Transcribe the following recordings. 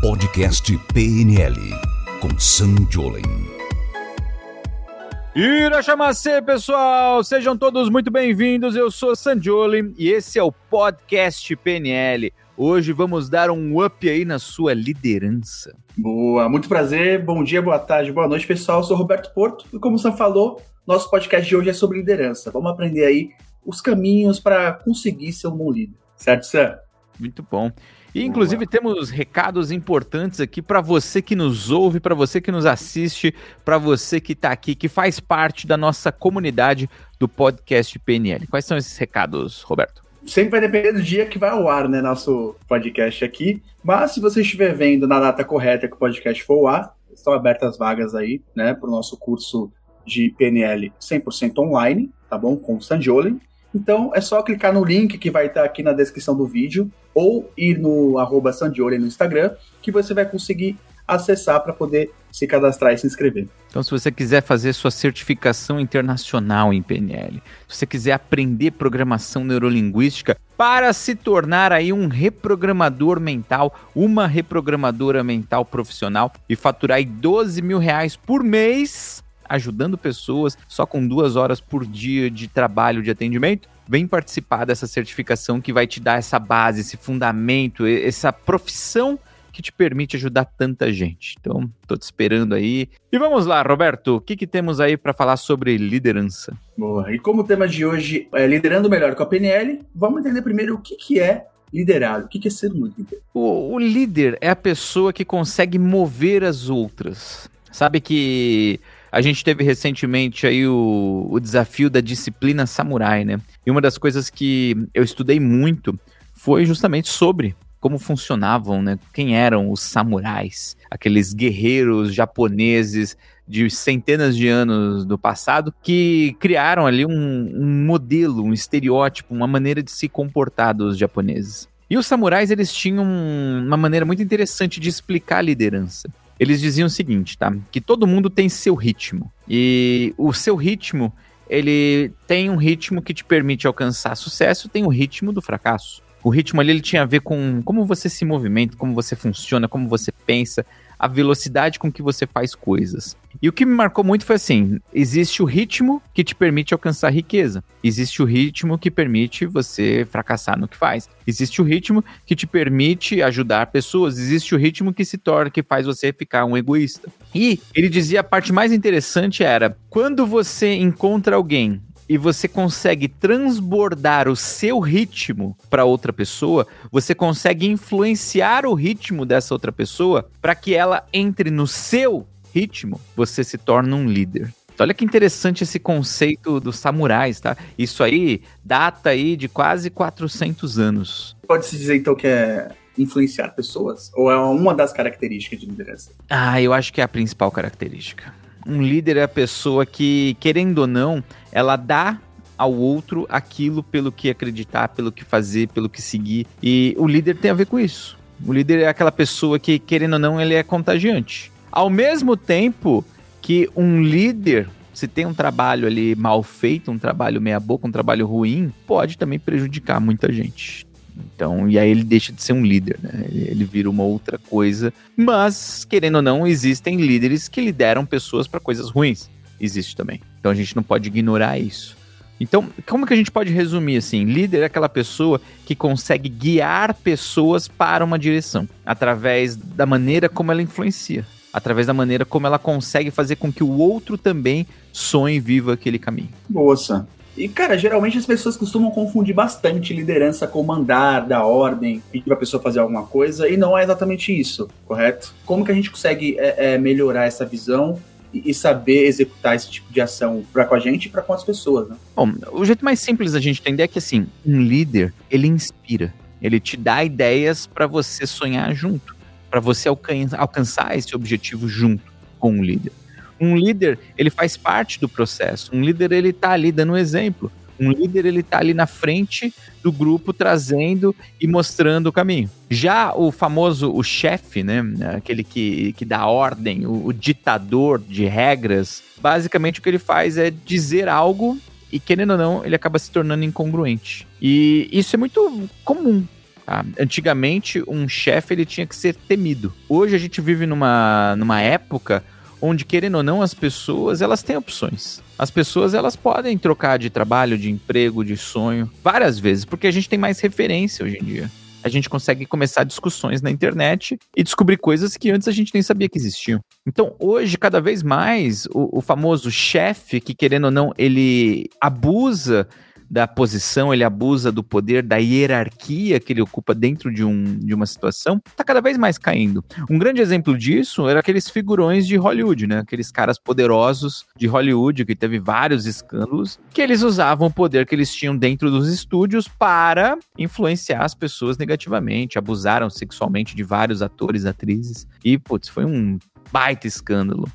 Podcast PNL com Sam Jolen. Irachamacê, pessoal! Sejam todos muito bem-vindos. Eu sou Sanjoli e esse é o Podcast PNL. Hoje vamos dar um up aí na sua liderança. Boa, muito prazer, bom dia, boa tarde, boa noite, pessoal. Eu sou Roberto Porto e, como o Sam falou, nosso podcast de hoje é sobre liderança. Vamos aprender aí os caminhos para conseguir ser um bom líder. Certo, Sam? Muito bom. E inclusive temos recados importantes aqui para você que nos ouve, para você que nos assiste, para você que está aqui, que faz parte da nossa comunidade do podcast PNL. Quais são esses recados, Roberto? Sempre vai depender do dia que vai ao ar, né, nosso podcast aqui. Mas se você estiver vendo na data correta que o podcast for ao ar, estão abertas vagas aí, né, para o nosso curso de PNL 100% online, tá bom? Com o Sanjoli. Então é só clicar no link que vai estar aqui na descrição do vídeo ou ir no arroba Sandioli no Instagram que você vai conseguir acessar para poder se cadastrar e se inscrever. Então, se você quiser fazer sua certificação internacional em PNL, se você quiser aprender programação neurolinguística para se tornar aí um reprogramador mental, uma reprogramadora mental profissional e faturar aí 12 mil reais por mês, ajudando pessoas só com duas horas por dia de trabalho de atendimento, vem participar dessa certificação que vai te dar essa base, esse fundamento, essa profissão que te permite ajudar tanta gente. Então, tô te esperando aí. E vamos lá, Roberto, o que, que temos aí para falar sobre liderança? Boa. E como o tema de hoje é liderando melhor com a PNL, vamos entender primeiro o que, que é liderar. O que, que é ser um líder? O, o líder é a pessoa que consegue mover as outras. Sabe que a gente teve recentemente aí o, o desafio da disciplina samurai, né? E uma das coisas que eu estudei muito foi justamente sobre como funcionavam, né? Quem eram os samurais, aqueles guerreiros japoneses de centenas de anos do passado que criaram ali um, um, modelo, um estereótipo, uma maneira de se comportar dos japoneses. E os samurais eles tinham uma maneira muito interessante de explicar a liderança eles diziam o seguinte, tá? Que todo mundo tem seu ritmo. E o seu ritmo, ele tem um ritmo que te permite alcançar sucesso, tem o ritmo do fracasso. O ritmo ali ele tinha a ver com como você se movimenta, como você funciona, como você pensa, a velocidade com que você faz coisas. E o que me marcou muito foi assim: existe o ritmo que te permite alcançar riqueza, existe o ritmo que permite você fracassar no que faz, existe o ritmo que te permite ajudar pessoas, existe o ritmo que se torna, que faz você ficar um egoísta. E ele dizia a parte mais interessante era quando você encontra alguém e você consegue transbordar o seu ritmo para outra pessoa, você consegue influenciar o ritmo dessa outra pessoa para que ela entre no seu ritmo, você se torna um líder. Então, olha que interessante esse conceito dos samurais, tá? Isso aí data aí de quase 400 anos. Pode-se dizer então que é influenciar pessoas? Ou é uma das características de liderança? Ah, eu acho que é a principal característica. Um líder é a pessoa que, querendo ou não, ela dá ao outro aquilo pelo que acreditar, pelo que fazer, pelo que seguir. E o líder tem a ver com isso. O líder é aquela pessoa que, querendo ou não, ele é contagiante. Ao mesmo tempo que um líder, se tem um trabalho ali mal feito, um trabalho meia boca, um trabalho ruim, pode também prejudicar muita gente. Então, e aí ele deixa de ser um líder, né? Ele vira uma outra coisa. Mas, querendo ou não, existem líderes que lideram pessoas para coisas ruins. Existe também. Então a gente não pode ignorar isso. Então, como que a gente pode resumir assim? Líder é aquela pessoa que consegue guiar pessoas para uma direção, através da maneira como ela influencia, através da maneira como ela consegue fazer com que o outro também sonhe e viva aquele caminho. Moça, e, cara, geralmente as pessoas costumam confundir bastante liderança com mandar, dar ordem, pedir pra pessoa fazer alguma coisa, e não é exatamente isso, correto? Como que a gente consegue é, é, melhorar essa visão e saber executar esse tipo de ação para com a gente e para com as pessoas, né? Bom, o jeito mais simples da gente entender é que, assim, um líder, ele inspira, ele te dá ideias para você sonhar junto, para você alcançar esse objetivo junto com o líder. Um líder, ele faz parte do processo. Um líder, ele tá ali dando um exemplo. Um líder, ele tá ali na frente do grupo, trazendo e mostrando o caminho. Já o famoso, o chefe, né, aquele que, que dá ordem, o, o ditador de regras, basicamente o que ele faz é dizer algo e, querendo ou não, ele acaba se tornando incongruente. E isso é muito comum Tá? Antigamente, um chefe ele tinha que ser temido. Hoje a gente vive numa, numa época onde, querendo ou não, as pessoas elas têm opções. As pessoas elas podem trocar de trabalho, de emprego, de sonho, várias vezes, porque a gente tem mais referência hoje em dia. A gente consegue começar discussões na internet e descobrir coisas que antes a gente nem sabia que existiam. Então, hoje, cada vez mais, o, o famoso chefe, que querendo ou não, ele abusa da posição, ele abusa do poder, da hierarquia que ele ocupa dentro de, um, de uma situação, está cada vez mais caindo. Um grande exemplo disso era aqueles figurões de Hollywood, né? Aqueles caras poderosos de Hollywood, que teve vários escândalos, que eles usavam o poder que eles tinham dentro dos estúdios para influenciar as pessoas negativamente, abusaram sexualmente de vários atores, atrizes, e, putz, foi um baita escândalo.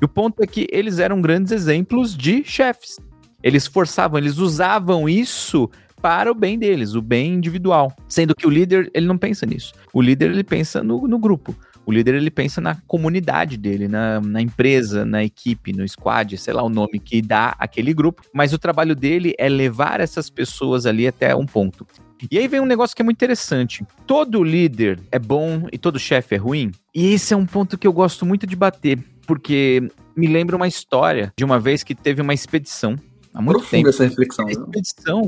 E o ponto é que eles eram grandes exemplos de chefes. Eles forçavam, eles usavam isso para o bem deles, o bem individual. Sendo que o líder, ele não pensa nisso. O líder, ele pensa no, no grupo. O líder, ele pensa na comunidade dele, na, na empresa, na equipe, no squad, sei lá o nome que dá aquele grupo. Mas o trabalho dele é levar essas pessoas ali até um ponto. E aí vem um negócio que é muito interessante. Todo líder é bom e todo chefe é ruim. E esse é um ponto que eu gosto muito de bater, porque me lembra uma história de uma vez que teve uma expedição há muito Profunda tempo. essa reflexão. A né? expedição,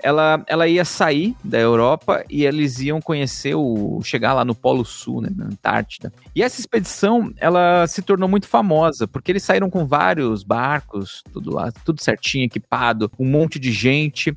ela, ela ia sair da Europa e eles iam conhecer o. chegar lá no Polo Sul, né, na Antártida. E essa expedição, ela se tornou muito famosa, porque eles saíram com vários barcos, tudo lá, tudo certinho, equipado, um monte de gente.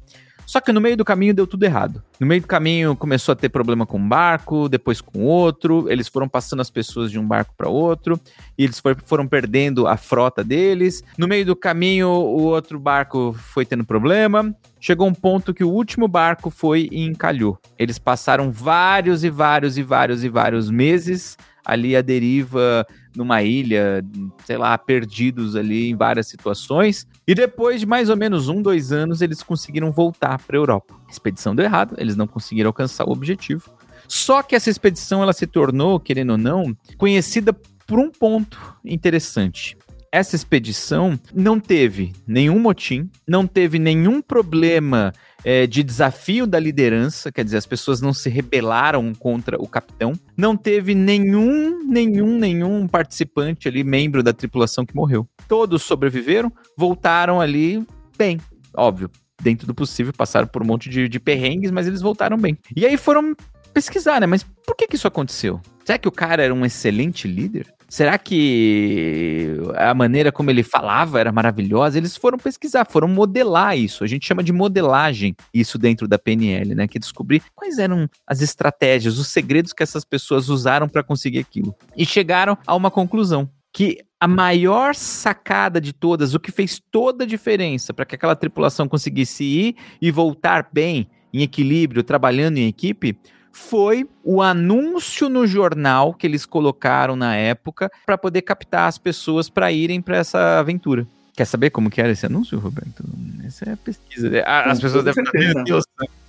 Só que no meio do caminho deu tudo errado. No meio do caminho começou a ter problema com um barco, depois com outro. Eles foram passando as pessoas de um barco para outro e eles for- foram perdendo a frota deles. No meio do caminho, o outro barco foi tendo problema. Chegou um ponto que o último barco foi e encalhou. Eles passaram vários e vários e vários e vários meses ali à deriva numa ilha, sei lá, perdidos ali em várias situações. E depois de mais ou menos um, dois anos, eles conseguiram voltar para a Europa. A expedição deu errado, eles não conseguiram alcançar o objetivo. Só que essa expedição ela se tornou, querendo ou não, conhecida por um ponto interessante. Essa expedição não teve nenhum motim, não teve nenhum problema é, de desafio da liderança, quer dizer, as pessoas não se rebelaram contra o capitão, não teve nenhum, nenhum, nenhum participante ali, membro da tripulação que morreu. Todos sobreviveram, voltaram ali bem, óbvio, dentro do possível, passaram por um monte de, de perrengues, mas eles voltaram bem. E aí foram pesquisar, né? Mas por que que isso aconteceu? Será que o cara era um excelente líder? Será que a maneira como ele falava era maravilhosa? Eles foram pesquisar, foram modelar isso. A gente chama de modelagem isso dentro da PNL, né? Que descobrir quais eram as estratégias, os segredos que essas pessoas usaram para conseguir aquilo. E chegaram a uma conclusão que a maior sacada de todas, o que fez toda a diferença para que aquela tripulação conseguisse ir e voltar bem, em equilíbrio, trabalhando em equipe, foi o anúncio no jornal que eles colocaram na época para poder captar as pessoas para irem para essa aventura. Quer saber como que era esse anúncio, Roberto? Essa é a pesquisa. Ah, As Com pessoas devem meu Deus,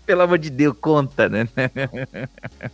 pelo amor de Deus, conta, né?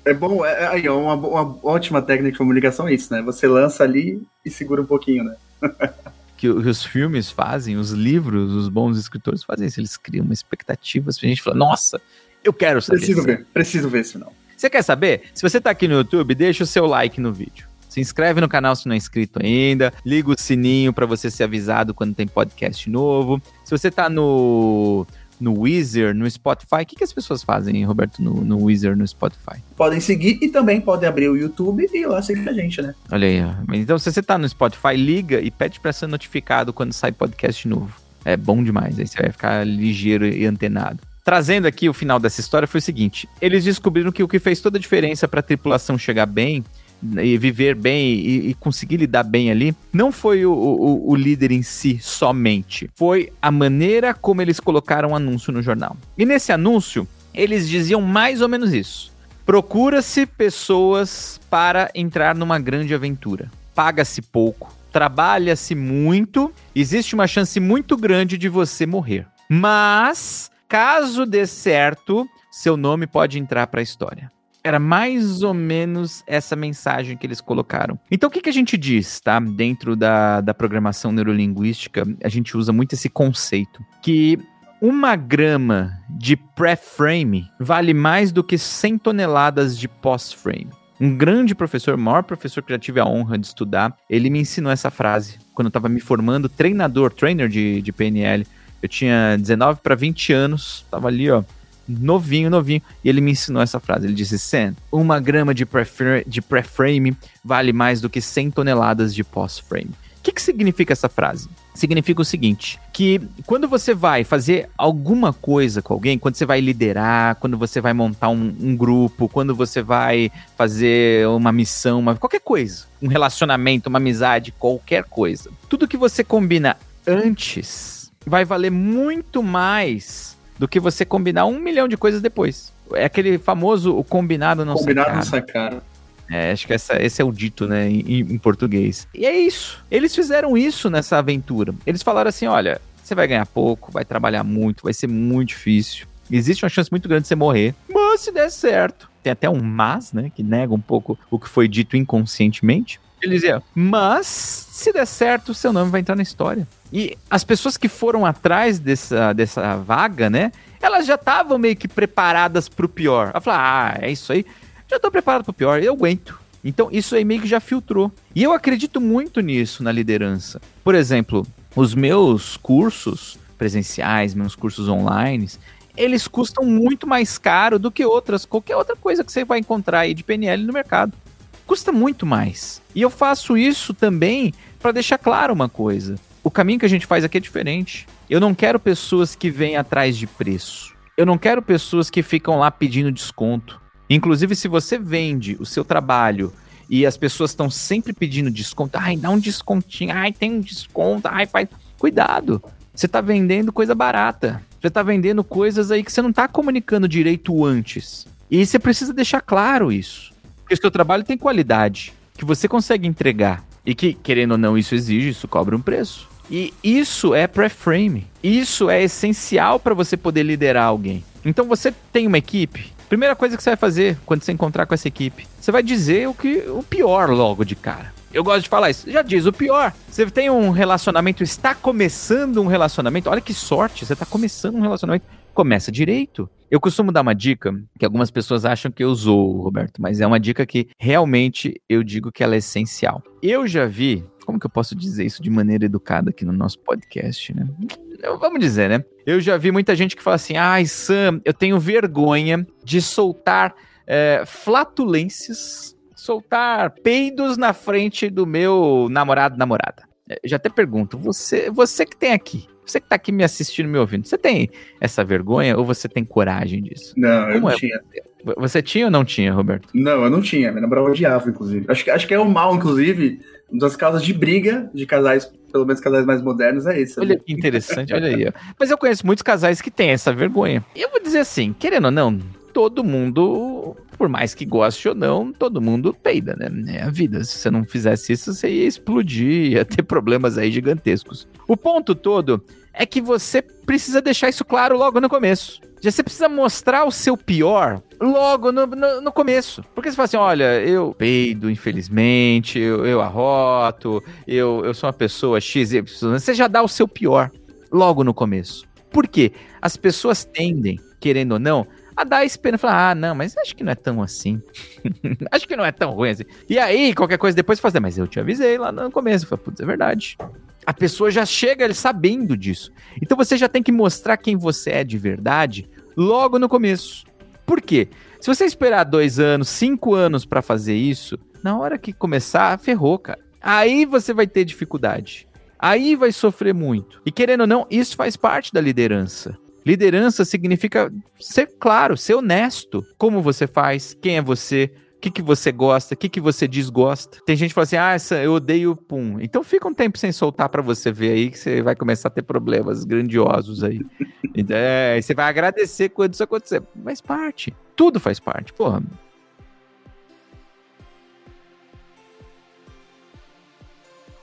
É bom, é, aí, ó, uma, uma ótima técnica de comunicação é isso, né? Você lança ali e segura um pouquinho, né? que os filmes fazem, os livros, os bons escritores fazem isso. Eles criam uma expectativa pra gente falar, nossa, eu quero saber. Preciso ver, preciso ver esse final. Você quer saber? Se você tá aqui no YouTube, deixa o seu like no vídeo. Se inscreve no canal se não é inscrito ainda. Liga o sininho para você ser avisado quando tem podcast novo. Se você tá no, no Weezer, no Spotify, o que, que as pessoas fazem, Roberto, no, no Weezer, no Spotify? Podem seguir e também podem abrir o YouTube e ir lá seguir a gente, né? Olha aí, ó. Então, se você tá no Spotify, liga e pede pra ser notificado quando sai podcast novo. É bom demais, aí você vai ficar ligeiro e antenado. Trazendo aqui o final dessa história foi o seguinte: eles descobriram que o que fez toda a diferença pra tripulação chegar bem e viver bem e, e conseguir lidar bem ali, não foi o, o- o líder em si somente, foi a maneira como eles colocaram o anúncio no jornal. E nesse anúncio, eles diziam mais ou menos isso. Procura-se pessoas para entrar numa grande aventura. Paga-se pouco, trabalha-se muito, existe uma chance muito grande de você morrer. Mas, caso dê certo, seu nome pode entrar para a história. Era mais ou menos essa mensagem que eles colocaram. Então, o que, que a gente diz, tá? Dentro da, da programação neurolinguística, a gente usa muito esse conceito. Que Uma grama de pré-frame vale mais do que 100 toneladas de pós-frame. Um grande professor, o maior professor que já tive a honra de estudar, ele me ensinou essa frase quando eu estava me formando, treinador, trainer de, de PNL. Eu tinha 19 para 20 anos, tava ali, ó, novinho, novinho, e ele me ensinou essa frase. Ele disse: Sam, uma grama de pré-frame vale mais do que 100 toneladas de pós-frame. O que, que significa essa frase? Significa o seguinte: que quando você vai fazer alguma coisa com alguém, quando você vai liderar, quando você vai montar um, um grupo, quando você vai fazer uma missão, uma, qualquer coisa, um relacionamento, uma amizade, qualquer coisa, tudo que você combina antes vai valer muito mais do que você combinar um milhão de coisas depois. É aquele famoso o combinado não combinado sai caro. Combinado não sai caro. É, acho que essa, esse é o dito, né, em, em, português. E é isso. Eles fizeram isso nessa aventura. Eles falaram assim: olha, você vai ganhar pouco, vai trabalhar muito, vai ser muito difícil. Existe uma chance muito grande de você morrer. Mas se der certo. Tem até um mas, né? Que nega um pouco o que foi dito inconscientemente. Ele dizia, mas se der certo, seu nome vai entrar na história. E as pessoas que foram atrás dessa, dessa vaga, né? Elas já estavam meio que preparadas pro pior. Ela falou, ah, é isso aí já tô preparado pro pior, eu aguento. Então isso aí meio que já filtrou. E eu acredito muito nisso na liderança. Por exemplo, os meus cursos presenciais, meus cursos online, eles custam muito mais caro do que outras, qualquer outra coisa que você vai encontrar aí de PNL no mercado. Custa muito mais. E eu faço isso também para deixar claro uma coisa. O caminho que a gente faz aqui é diferente. Eu não quero pessoas que vêm atrás de preço. Eu não quero pessoas que ficam lá pedindo desconto. Inclusive, se você vende o seu trabalho e as pessoas estão sempre pedindo desconto, ai, dá um descontinho, ai, tem um desconto, ai, faz. Cuidado! Você está vendendo coisa barata. Você está vendendo coisas aí que você não está comunicando direito antes. E você precisa deixar claro isso. Que o seu trabalho tem qualidade, que você consegue entregar. E que, querendo ou não, isso exige, isso cobra um preço. E isso é pré-frame. Isso é essencial para você poder liderar alguém. Então você tem uma equipe, Primeira coisa que você vai fazer quando você encontrar com essa equipe, você vai dizer o que o pior logo de cara. Eu gosto de falar isso. Já diz o pior. Você tem um relacionamento, está começando um relacionamento. Olha que sorte, você está começando um relacionamento. Começa direito. Eu costumo dar uma dica que algumas pessoas acham que eu usou, Roberto, mas é uma dica que realmente eu digo que ela é essencial. Eu já vi, como que eu posso dizer isso de maneira educada aqui no nosso podcast, né? vamos dizer, né? Eu já vi muita gente que fala assim: ai, Sam, eu tenho vergonha de soltar é, flatulências, soltar peidos na frente do meu namorado, namorada. Eu já até pergunto: você, você que tem aqui, você que tá aqui me assistindo, me ouvindo, você tem essa vergonha ou você tem coragem disso? Não, eu não é? tinha. Você tinha ou não tinha, Roberto? Não, eu não tinha. Minha namorada odiava, inclusive. Acho que, acho que é o mal, inclusive, das causas de briga de casais pelo menos casais mais modernos, é esse. Olha né? que interessante, olha aí. Ó. Mas eu conheço muitos casais que têm essa vergonha. E eu vou dizer assim, querendo ou não, todo mundo, por mais que goste ou não, todo mundo peida, né? É a vida. Se você não fizesse isso, você ia explodir, ia ter problemas aí gigantescos. O ponto todo é que você precisa deixar isso claro logo no começo. Já você precisa mostrar o seu pior logo no, no, no, começo. Porque você fala assim: olha, eu peido, infelizmente, eu, eu arroto, eu, eu sou uma pessoa X, Y. Você já dá o seu pior logo no começo. Por quê? As pessoas tendem, querendo ou não, a dar esse pena. Falar, ah, não, mas acho que não é tão assim. acho que não é tão ruim assim. E aí, qualquer coisa depois, você fala, mas eu te avisei lá no começo. Falei, putz, é verdade a pessoa já chega sabendo disso. Então você já tem que mostrar quem você é de verdade logo no começo. Por quê? Se você esperar dois anos, cinco anos para fazer isso, na hora que começar, ferrou, cara. Aí você vai ter dificuldade. Aí vai sofrer muito. E querendo ou não, isso faz parte da liderança. Liderança significa ser claro, ser honesto. Como você faz, quem é você, o que, que você gosta, o que, que você desgosta. Tem gente que fala assim, ah, eu odeio pum. Então fica um tempo sem soltar para você ver aí que você vai começar a ter problemas grandiosos aí. é, você vai agradecer quando isso acontecer. Faz parte. Tudo faz parte. Porra,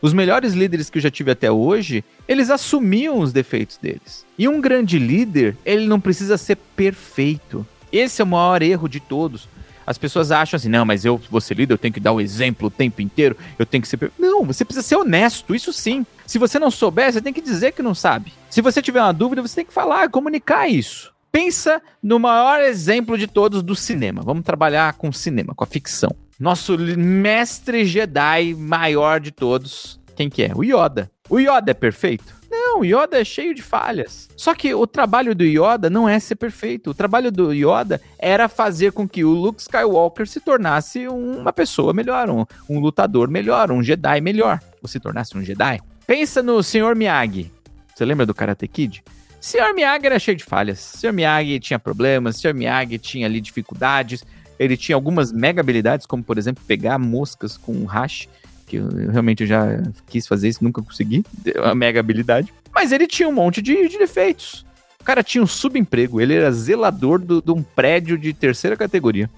Os melhores líderes que eu já tive até hoje, eles assumiam os defeitos deles. E um grande líder, ele não precisa ser perfeito. Esse é o maior erro de todos. As pessoas acham assim, não, mas eu vou ser líder, eu tenho que dar o exemplo o tempo inteiro, eu tenho que ser. Não, você precisa ser honesto, isso sim. Se você não souber, você tem que dizer que não sabe. Se você tiver uma dúvida, você tem que falar, comunicar isso. Pensa no maior exemplo de todos do cinema. Vamos trabalhar com cinema, com a ficção. Nosso mestre Jedi maior de todos. Quem que é? O Yoda. O Yoda é perfeito? Não, o Yoda é cheio de falhas. Só que o trabalho do Yoda não é ser perfeito. O trabalho do Yoda era fazer com que o Luke Skywalker se tornasse uma pessoa melhor, um, um lutador melhor, um Jedi melhor. Ou se tornasse um Jedi. Pensa no Sr. Miyagi. Você lembra do Karate Kid? Sr. Miyagi era cheio de falhas. Sr. Miyagi tinha problemas, Sr. Miyagi tinha ali dificuldades. Ele tinha algumas mega habilidades, como por exemplo pegar moscas com um hash, que eu, realmente eu já quis fazer isso, nunca consegui, uma mega habilidade. Mas ele tinha um monte de, de defeitos. O cara tinha um subemprego, ele era zelador de um prédio de terceira categoria.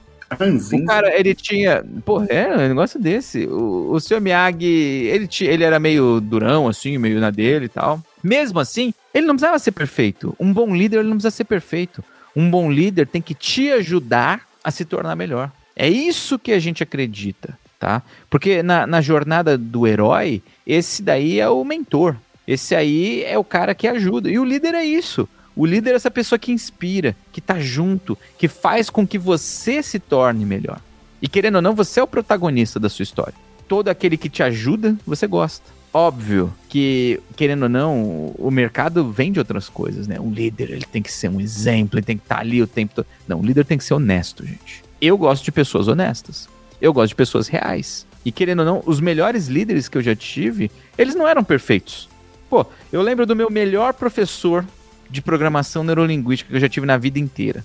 O cara, ele tinha. Pô, é um negócio desse. O, o seu Miyagi, ele, tinha, ele era meio durão, assim, meio na dele e tal. Mesmo assim, ele não precisava ser perfeito. Um bom líder, ele não precisa ser perfeito. Um bom líder tem que te ajudar a se tornar melhor. É isso que a gente acredita, tá? Porque na, na jornada do herói, esse daí é o mentor. Esse aí é o cara que ajuda. E o líder é isso. O líder é essa pessoa que inspira, que tá junto, que faz com que você se torne melhor. E querendo ou não, você é o protagonista da sua história. Todo aquele que te ajuda, você gosta. Óbvio que, querendo ou não, o mercado vende outras coisas, né? Um líder, ele tem que ser um exemplo, ele tem que estar tá ali o tempo todo. Não, o líder tem que ser honesto, gente. Eu gosto de pessoas honestas. Eu gosto de pessoas reais. E querendo ou não, os melhores líderes que eu já tive, eles não eram perfeitos. Pô, eu lembro do meu melhor professor de programação neurolinguística que eu já tive na vida inteira.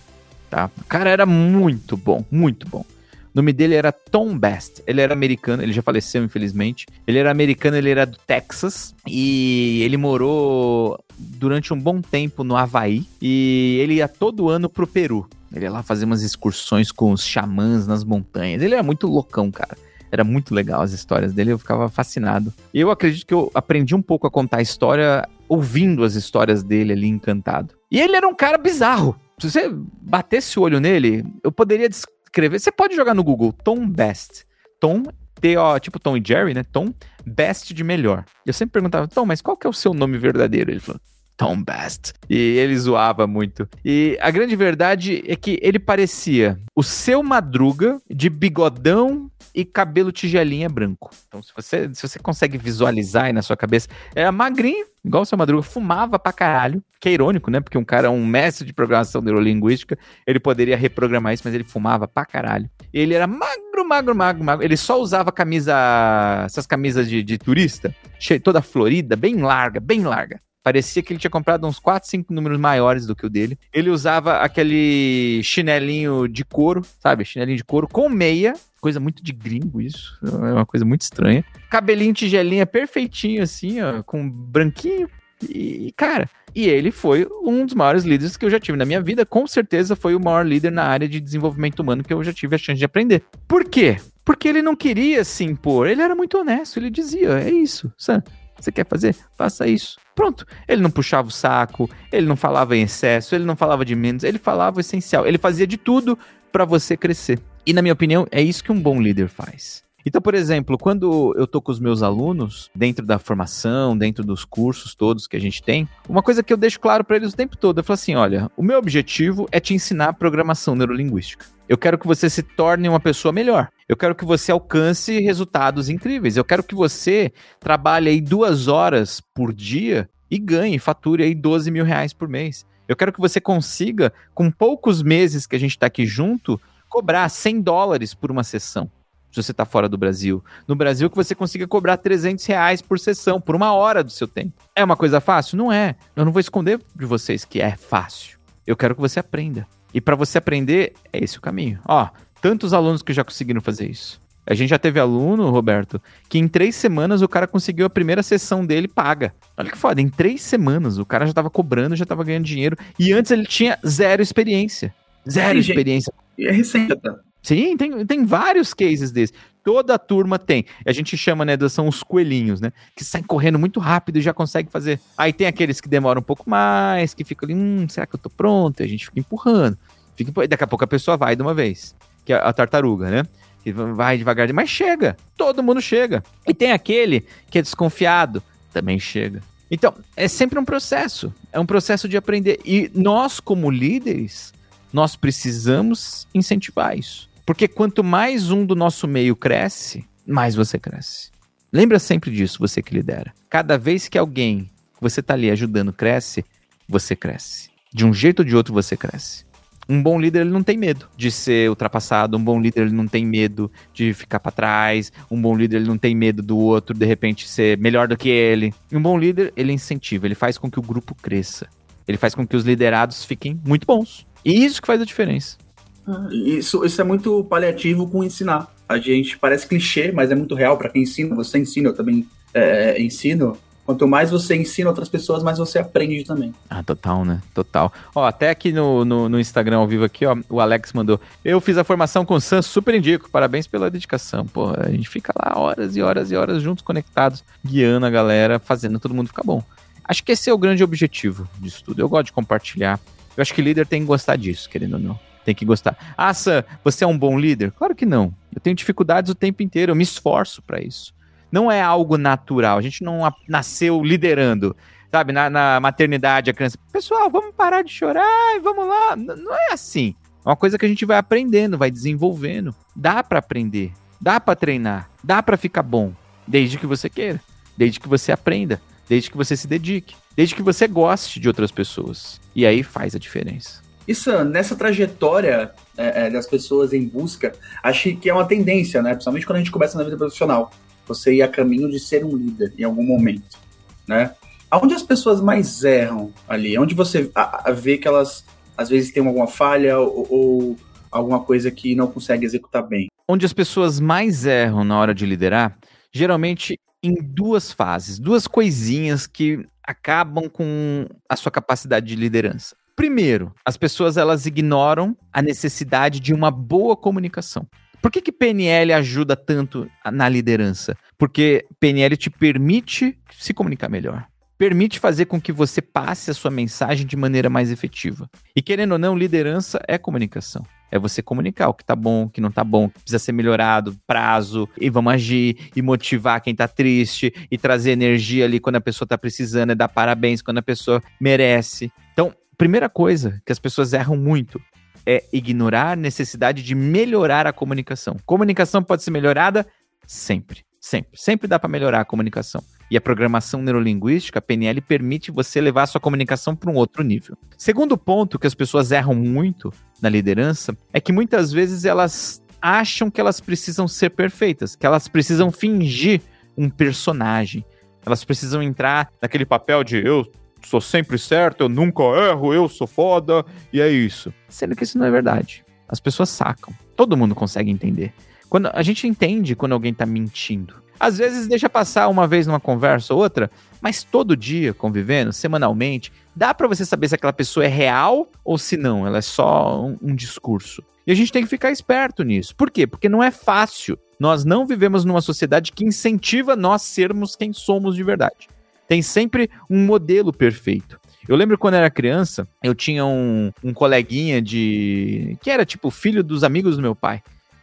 Tá? O cara era muito bom, muito bom. O nome dele era Tom Best. Ele era americano, ele já faleceu, infelizmente. Ele era americano, ele era do Texas. E ele morou durante um bom tempo no Havaí. E ele ia todo ano pro Peru. Ele ia lá fazer umas excursões com os xamãs nas montanhas. Ele era muito loucão, cara. Era muito legal as histórias dele, eu ficava fascinado. E eu acredito que eu aprendi um pouco a contar a história ouvindo as histórias dele ali, encantado. E ele era um cara bizarro. Se você batesse o olho nele, eu poderia escrever. Você pode jogar no Google Tom Best. Tom, T-O, tipo Tom e Jerry, né? Tom Best de melhor. Eu sempre perguntava, Tom, mas qual que é o seu nome verdadeiro? Ele falou, Tom Best. E ele zoava muito. E a grande verdade é que ele parecia o seu Madruga de bigodão e cabelo tigelinha branco. Então, se você, se você consegue visualizar aí na sua cabeça, era magrinho, igual o seu Madruga, fumava pra caralho, que é irônico, né? Porque um cara, um mestre de programação neurolinguística, ele poderia reprogramar isso, mas ele fumava pra caralho. Ele era magro, magro, magro, magro. Ele só usava camisa, essas camisas de, de turista, cheia, toda florida, bem larga, bem larga. Parecia que ele tinha comprado uns 4, 5 números maiores do que o dele. Ele usava aquele chinelinho de couro, sabe? Chinelinho de couro com meia. Coisa muito de gringo isso. É uma coisa muito estranha. Cabelinho tigelinha perfeitinho assim, ó, com branquinho. E, cara, e ele foi um dos maiores líderes que eu já tive na minha vida. Com certeza foi o maior líder na área de desenvolvimento humano que eu já tive a chance de aprender. Por quê? Porque ele não queria se impor. Ele era muito honesto. Ele dizia: é isso, Sam. Você quer fazer? Faça isso. Pronto. Ele não puxava o saco, ele não falava em excesso, ele não falava de menos, ele falava o essencial. Ele fazia de tudo para você crescer. E na minha opinião, é isso que um bom líder faz. Então, por exemplo, quando eu tô com os meus alunos, dentro da formação, dentro dos cursos todos que a gente tem, uma coisa que eu deixo claro para eles o tempo todo, eu falo assim, olha, o meu objetivo é te ensinar programação neurolinguística. Eu quero que você se torne uma pessoa melhor. Eu quero que você alcance resultados incríveis. Eu quero que você trabalhe aí duas horas por dia e ganhe, fature aí 12 mil reais por mês. Eu quero que você consiga, com poucos meses que a gente está aqui junto, cobrar 100 dólares por uma sessão se você está fora do Brasil. No Brasil, que você consiga cobrar 300 reais por sessão, por uma hora do seu tempo. É uma coisa fácil? Não é. Eu não vou esconder de vocês que é fácil. Eu quero que você aprenda. E para você aprender, é esse o caminho. Ó, tantos alunos que já conseguiram fazer isso. A gente já teve aluno, Roberto, que em três semanas o cara conseguiu a primeira sessão dele paga. Olha que foda, em três semanas o cara já tava cobrando, já tava ganhando dinheiro. E antes ele tinha zero experiência. Zero Sim, experiência. E é recente, tá? Sim, tem, tem vários cases desses. Toda a turma tem. A gente chama, né, são os coelhinhos, né? Que saem correndo muito rápido e já consegue fazer. Aí tem aqueles que demoram um pouco mais, que ficam ali, hum, será que eu tô pronto? E a gente fica empurrando. Fica, daqui a pouco a pessoa vai de uma vez. que é a tartaruga, né? Que vai devagar, mas chega. Todo mundo chega. E tem aquele que é desconfiado, também chega. Então, é sempre um processo. É um processo de aprender. E nós, como líderes, nós precisamos incentivar isso. Porque quanto mais um do nosso meio cresce, mais você cresce. Lembra sempre disso, você que lidera. Cada vez que alguém que você está ali ajudando cresce, você cresce. De um jeito ou de outro você cresce. Um bom líder ele não tem medo de ser ultrapassado, um bom líder ele não tem medo de ficar para trás, um bom líder ele não tem medo do outro de repente ser melhor do que ele. Um bom líder ele incentiva, ele faz com que o grupo cresça. Ele faz com que os liderados fiquem muito bons. E isso que faz a diferença. Isso, isso é muito paliativo com ensinar. A gente parece clichê, mas é muito real para quem ensina. Você ensina, eu também é, ensino. Quanto mais você ensina outras pessoas, mais você aprende também. Ah, total, né? Total. Ó, até aqui no, no, no, Instagram ao vivo aqui, ó, o Alex mandou. Eu fiz a formação com o Sam, super indico. Parabéns pela dedicação. Pô, a gente fica lá horas e horas e horas juntos, conectados, guiando a galera, fazendo todo mundo ficar bom. Acho que esse é o grande objetivo disso tudo. Eu gosto de compartilhar. Eu acho que líder tem que gostar disso, querendo ou não. Tem que gostar. Ah, Sam, você é um bom líder? Claro que não. Eu tenho dificuldades o tempo inteiro, eu me esforço para isso. Não é algo natural. A gente não nasceu liderando. Sabe, na, na maternidade, a criança, pessoal, vamos parar de chorar e vamos lá. N não é assim. É uma coisa que a gente vai aprendendo, vai desenvolvendo. Dá para aprender, dá para treinar, dá para ficar bom, desde que você queira, desde que você aprenda, desde que você se dedique, desde que você goste de outras pessoas. E aí faz a diferença. Isso, nessa trajetória é, é, das pessoas em busca, acho que é uma tendência, né? Principalmente quando a gente começa na vida profissional. Você ir a caminho de ser um líder em algum momento, né? Aonde as pessoas mais erram ali? Onde você vê que elas às vezes têm alguma falha ou, ou alguma coisa que não consegue executar bem? Onde as pessoas mais erram na hora de liderar, geralmente em duas fases, duas coisinhas que acabam com a sua capacidade de liderança. Primeiro, as pessoas elas ignoram a necessidade de uma boa comunicação. Por que, que PNL ajuda tanto na liderança? Porque PNL te permite se comunicar melhor. Permite fazer com que você passe a sua mensagem de maneira mais efetiva. E querendo ou não, liderança é comunicação. É você comunicar o que tá bom, o que não tá bom, o que precisa ser melhorado, prazo, e vamos agir, e motivar quem tá triste, e trazer energia ali quando a pessoa tá precisando, é dar parabéns quando a pessoa merece. Então, primeira coisa que as pessoas erram muito é ignorar a necessidade de melhorar a comunicação. Comunicação pode ser melhorada sempre, sempre. Sempre dá para melhorar a comunicação. E a programação neurolinguística, a PNL, permite você levar a sua comunicação para um outro nível. Segundo ponto que as pessoas erram muito na liderança é que muitas vezes elas acham que elas precisam ser perfeitas, que elas precisam fingir um personagem. Elas precisam entrar naquele papel de eu sou sempre certo, eu nunca erro, eu sou foda, e é isso. Sendo que isso não é verdade. As pessoas sacam. Todo mundo consegue entender. Quando a gente entende quando alguém tá mentindo. Às vezes deixa passar uma vez numa conversa ou outra, mas todo dia convivendo, semanalmente, dá para você saber se aquela pessoa é real ou se não, ela é só um, um discurso. E a gente tem que ficar esperto nisso. Por quê? Porque não é fácil. Nós não vivemos numa sociedade que incentiva nós sermos quem somos de verdade tem sempre um modelo perfeito. Eu lembro quando era criança, eu tinha um, um coleguinha de. que era tipo filho dos amigos do meu pai.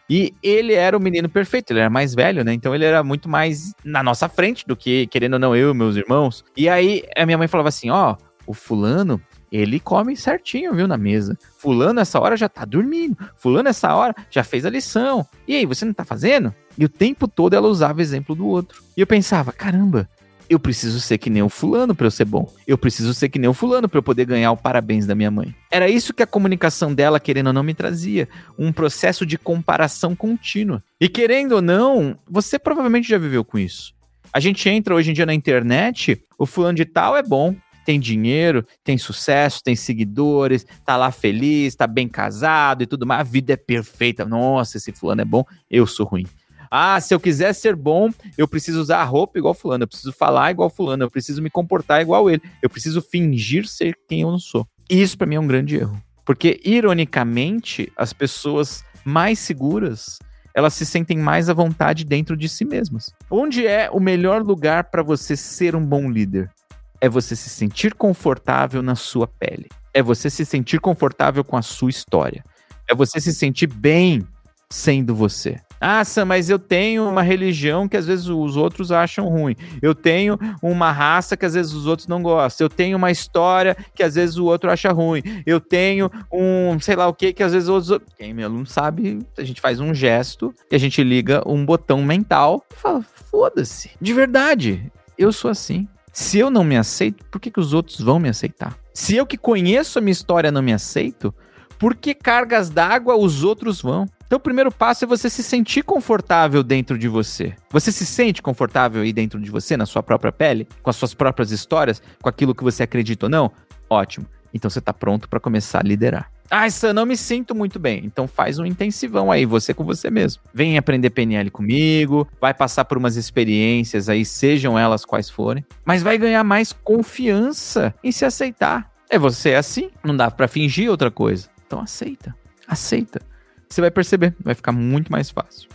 E ele era o menino perfeito, ele era mais velho, né? Então ele era muito mais na nossa frente do que, querendo ou não, eu e meus irmãos. E aí a minha mãe falava assim: ó, o fulano, ele come certinho, viu, na mesa. Fulano, essa hora já tá dormindo. Fulano, essa hora já fez a lição. E aí, você não tá fazendo? E o tempo todo ela usava exemplo do outro. E eu pensava: caramba, eu preciso ser que nem o fulano para eu ser bom. Eu preciso ser que nem o fulano para eu poder ganhar o parabéns da minha mãe. Era isso que a comunicação dela, querendo ou não, me trazia. Um processo de comparação contínua. E querendo ou não, você provavelmente já viveu com isso. A gente entra hoje em dia na internet, o fulano de tal é bom, tem dinheiro, tem sucesso, tem seguidores, tá lá feliz, tá bem casado e tudo mais. A vida é perfeita. Nossa, esse fulano é bom, eu sou ruim. Ah, se eu quiser ser bom, eu preciso usar a roupa igual fulano, eu preciso falar igual fulano, eu preciso me comportar igual ele, eu preciso fingir ser quem eu não sou. E isso para mim é um grande erro. Porque, ironicamente, as pessoas mais seguras elas se sentem mais à vontade dentro de si mesmas. Onde é o melhor lugar para você ser um bom líder? É você se sentir confortável na sua pele. É você se sentir confortável com a sua história. É você se sentir bem sendo você. Ah, Sam, mas eu tenho uma religião que às vezes os outros acham ruim. Eu tenho uma raça que às vezes os outros não gostam. Eu tenho uma história que às vezes o outro acha ruim. Eu tenho um, sei lá o que, que às vezes outros. Quem meu aluno sabe, a gente faz um gesto e a gente liga um botão mental e fala: foda-se. De verdade, eu sou assim. Se eu não me aceito, por que, que os outros vão me aceitar? Se eu que conheço a minha história não me aceito, por que cargas d'água os outros vão? Então, o primeiro passo é você se sentir confortável dentro de você. Você se sente confortável aí dentro de você, na sua própria pele, com as suas próprias histórias, com aquilo que você acredita ou não? Ótimo. Então você está pronto para começar a liderar. Ah, Sam, não me sinto muito bem. Então faz um intensivão aí, você com você mesmo. Vem aprender PNL comigo, vai passar por umas experiências aí, sejam elas quais forem, mas vai ganhar mais confiança em se aceitar. É você assim, não dá para fingir outra coisa. Então aceita, aceita você vai perceber, vai ficar muito mais fácil.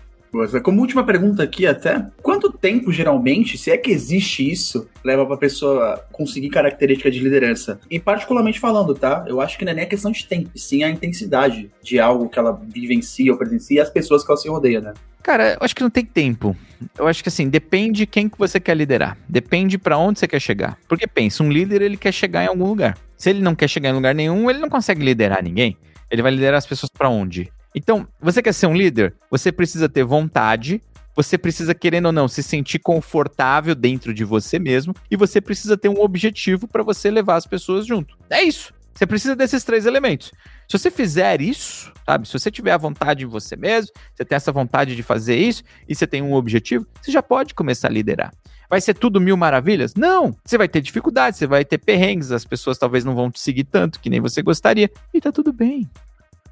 Como última pergunta aqui até, quanto tempo geralmente, se é que existe isso, leva para a pessoa conseguir característica de liderança? E particularmente falando, tá? Eu acho que não é nem a questão de tempo, sim a intensidade de algo que ela vivencia ou presencia e as pessoas que ela se rodeia, né? Cara, eu acho que não tem tempo. Eu acho que assim, depende quem que você quer liderar. Depende para onde você quer chegar. Porque pensa, um líder ele quer chegar em algum lugar. Se ele não quer chegar em lugar nenhum, ele não consegue liderar ninguém. Ele vai liderar as pessoas para onde? Então, você quer ser um líder? Você precisa ter vontade, você precisa, querendo ou não, se sentir confortável dentro de você mesmo e você precisa ter um objetivo para você levar as pessoas junto. É isso. Você precisa desses três elementos. Se você fizer isso, sabe? Se você tiver a vontade em você mesmo, você tem essa vontade de fazer isso e você tem um objetivo, você já pode começar a liderar. Vai ser tudo mil maravilhas? Não! Você vai ter dificuldades, você vai ter perrengues, as pessoas talvez não vão te seguir tanto que nem você gostaria. E tá tudo bem.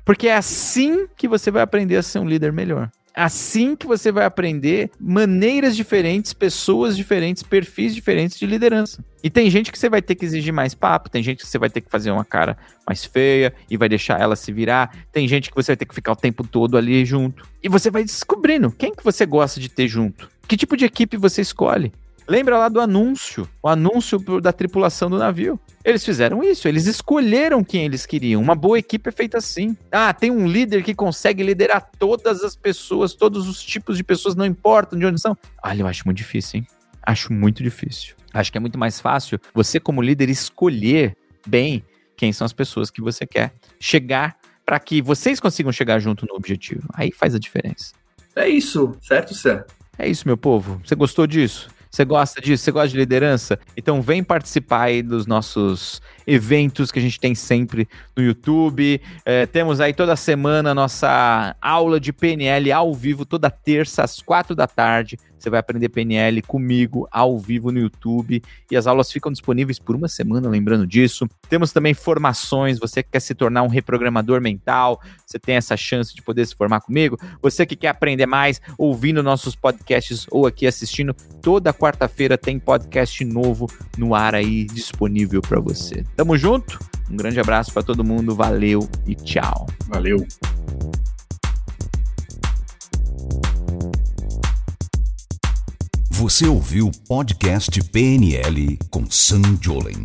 Porque é assim que você vai aprender a ser um líder melhor. É assim que você vai aprender maneiras diferentes, pessoas diferentes, perfis diferentes de liderança. E tem gente que você vai ter que exigir mais papo, tem gente que você vai ter que fazer uma cara mais feia e vai deixar ela se virar, tem gente que você vai ter que ficar o tempo todo ali junto. E você vai descobrindo quem que você gosta de ter junto. Que tipo de equipe você escolhe? Lembra lá do anúncio, o anúncio da tripulação do navio. Eles fizeram isso, eles escolheram quem eles queriam. Uma boa equipe é feita assim. Ah, tem um líder que consegue liderar todas as pessoas, todos os tipos de pessoas, não importam de onde são. Olha, eu acho muito difícil, hein? Acho muito difícil. Acho que é muito mais fácil você, como líder, escolher bem quem são as pessoas que você quer chegar para que vocês consigam chegar junto no objetivo. Aí faz a diferença. É isso, certo, Sam? É isso, meu povo. Você gostou disso? Você gosta disso? Você gosta de liderança? Então vem participar aí dos nossos eventos que a gente tem sempre no YouTube. É, temos aí toda semana a nossa aula de PNL ao vivo, toda terça às quatro da tarde. Você vai aprender PNL comigo ao vivo no YouTube e as aulas ficam disponíveis por uma semana, lembrando disso. Temos também formações, você que quer se tornar um reprogramador mental, você tem essa chance de poder se formar comigo. Você que quer aprender mais ouvindo nossos podcasts ou aqui assistindo, toda quarta-feira tem podcast novo no ar aí disponível para você. Tamo junto? Um grande abraço para todo mundo, valeu e tchau. Valeu. Você ouviu o podcast PNL com Sam Jolen.